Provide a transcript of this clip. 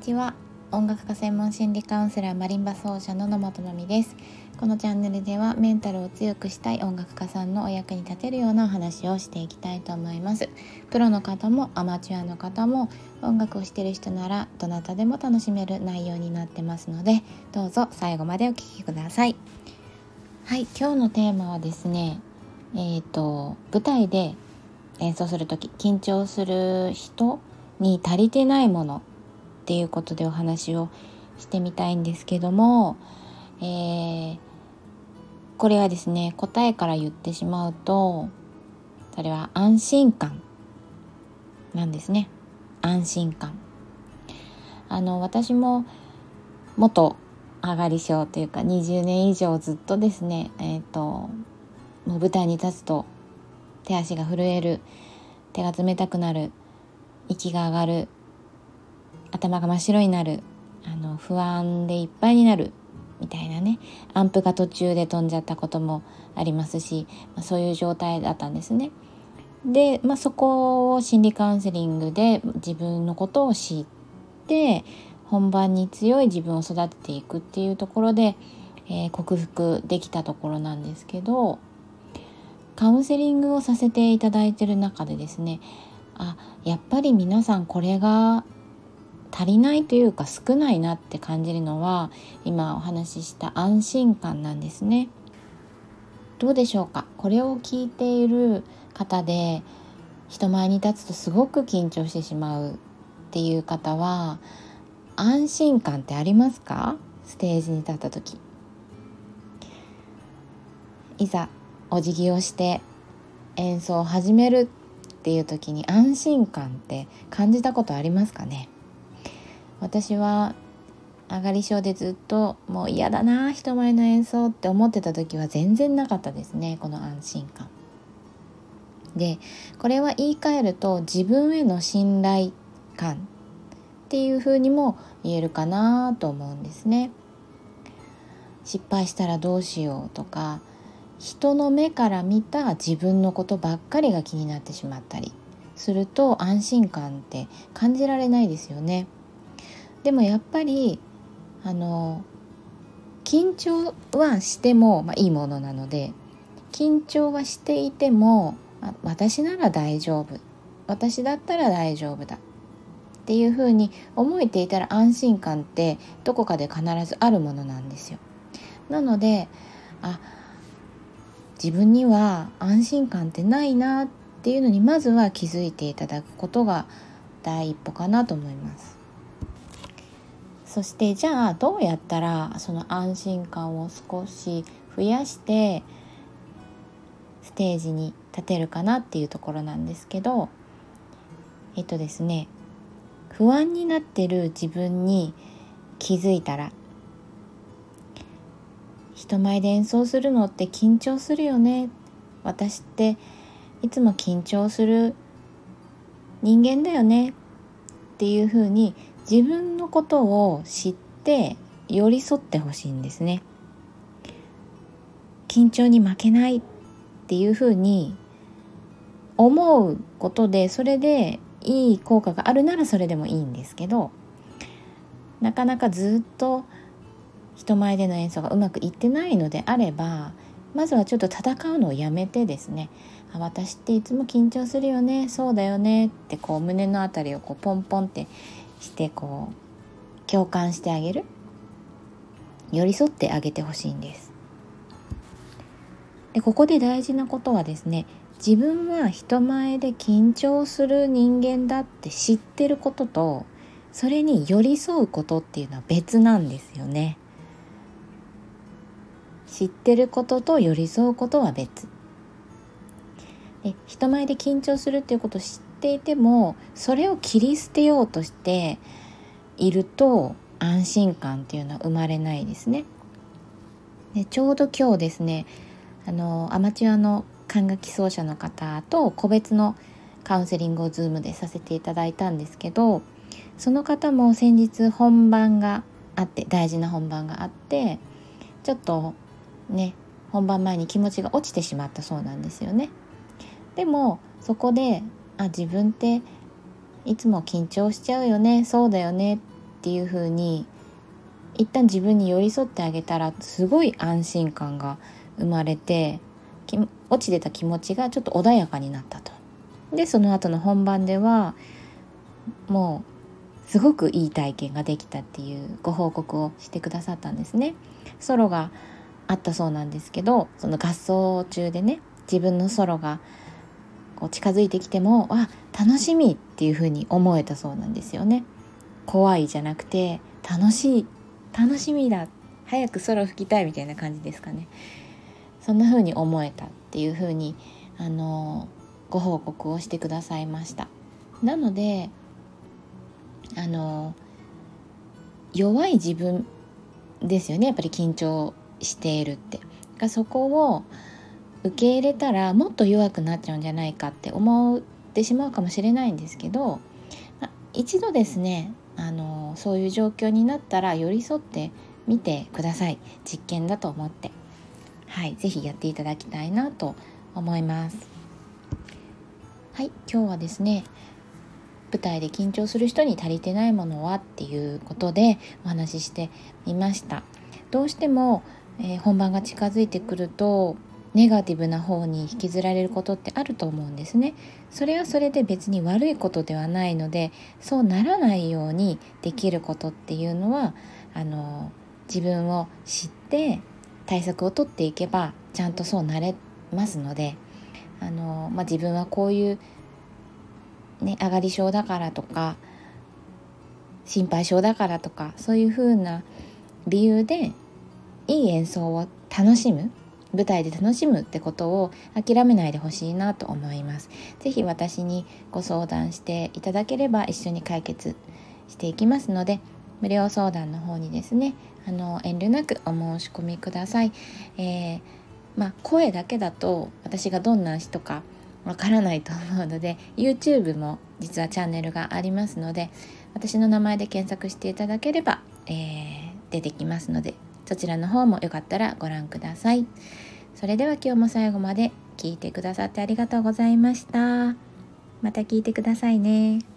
ちは。音楽家専門心理カウンセラーマリンバ奏者の野本のみです。このチャンネルではメンタルを強くしたい音楽家さんのお役に立てるようなお話をしていきたいと思います。プロの方もアマチュアの方も音楽をしている人ならどなたでも楽しめる内容になってますのでどうぞ最後までお聴きください。はい今日のテーマはですねえっ、ー、と舞台で演奏する時緊張する人に足りてないものっていうことでお話をしてみたいんですけども、えー、これはですね答えから言ってしまうとそれは安心感なんですね。安心感。あの私も元上がり症というか20年以上ずっとですねえっ、ー、ともう舞台に立つと手足が震える手が冷たくなる息が上がる頭が真っ白になるあの不安でいっぱいになるみたいなねアンプが途中で飛んじゃったこともありますし、まあ、そういう状態だったんですね。で、まあ、そこを心理カウンセリングで自分のことを知って本番に強い自分を育てていくっていうところで、えー、克服できたところなんですけどカウンセリングをさせていただいてる中でですねあやっぱり皆さんこれが足りないというか少ないなって感じるのは今お話しした安心感なんですね。どうでしょうか？これを聞いている方で人前に立つとすごく緊張してしまうっていう方は安心感ってありますか？ステージに立った時。いざお辞儀をして演奏を始めるっていう時に安心感って感じたことありますかね？私は上がり症でずっともう嫌だな人前の演奏って思ってた時は全然なかったですねこの安心感。でこれは言い換えると自分への信頼感っていう風にも言えるかなと思うんですね。失敗したらどうしようとか人の目から見た自分のことばっかりが気になってしまったりすると安心感って感じられないですよね。でもやっぱりあの緊張はしても、まあ、いいものなので緊張はしていても私なら大丈夫私だったら大丈夫だっていうふうに思えていたら安心感ってどこかで必ずあるものなんですよ。なのであ自分には安心感ってないなっていうのにまずは気づいていただくことが第一歩かなと思います。そしてじゃあどうやったらその安心感を少し増やしてステージに立てるかなっていうところなんですけどえっとですね不安になってる自分に気づいたら人前で演奏するのって緊張するよね。私っていつも緊張する人間だよね。っていうふうに自分のことを知って寄り添ってほしいんですね。緊張に負けないっていうふうに思うことでそれでいい効果があるならそれでもいいんですけどなかなかずっと人前での演奏がうまくいってないのであればまずはちょっと戦うのをやめてですね。あ私っていつも緊張するよねそうだよねってこう胸の辺りをこうポンポンってしてこう共感してあげる。寄り添ってあげてほしいんです。でここで大事なことはですね自分は人前で緊張する人間だって知ってることとそれに寄り添うことっていうのは別なんですよね。知ってることと寄り添うことは別。で人前で緊張するっていうことを知っていてもそれを切り捨てようとしていると安心感っていうのは生まれないですねでちょうど今日ですねあのアマチュアの管楽器奏者の方と個別のカウンセリングを Zoom でさせていただいたんですけどその方も先日本番があって大事な本番があってちょっとね本番前に気持ちが落ちてしまったそうなんですよね。でもそこであ自分っていつも緊張しちゃうよねそうだよねっていう風に一旦自分に寄り添ってあげたらすごい安心感が生まれて落ちてた気持ちがちょっと穏やかになったと。でその後の本番ではもうすごくいい体験ができたっていうご報告をしてくださったんですね。ソロがあったそうなんですけどその合奏中でね自分のソロがこう近づいてきてもあ楽しみっていう風に思えたそうなんですよね。怖いじゃなくて楽しい楽しみだ早くソロ吹きたいみたいな感じですかね。そんな風に思えたっていう風にあのご報告をしてくださいました。なのであの弱い自分ですよねやっぱり緊張しているってがそこを受け入れたらもっと弱くなっちゃうんじゃないかって思ってしまうかもしれないんですけど、ま一度ですねあのそういう状況になったら寄り添ってみてください。実験だと思って。はい是非やっていただきたいなと思います。はい今日はですね舞台で緊張する人に足りてないものはっていうことでお話ししてみました。どうしても、えー、本番が近づいてくるとネガティブな方に引きずられることってあると思うんですね。それはそれで別に悪いことではないのでそうならないようにできることっていうのはあの自分を知って対策をとっていけばちゃんとそうなれますのであの、まあ、自分はこういうね、上がり症だからとか心配性だからとかそういうふうな理由でいい演奏を楽しむ。舞台で楽しむってことを諦めないでほしいなと思います。ぜひ私にご相談していただければ一緒に解決していきますので無料相談の方にですねあの遠慮なくお申し込みください。えー、まあ、声だけだと私がどんな人かわからないと思うので YouTube も実はチャンネルがありますので私の名前で検索していただければ、えー、出てきますのでそちらの方もよかったらご覧ください。それでは今日も最後まで聞いてくださってありがとうございました。また聞いてくださいね。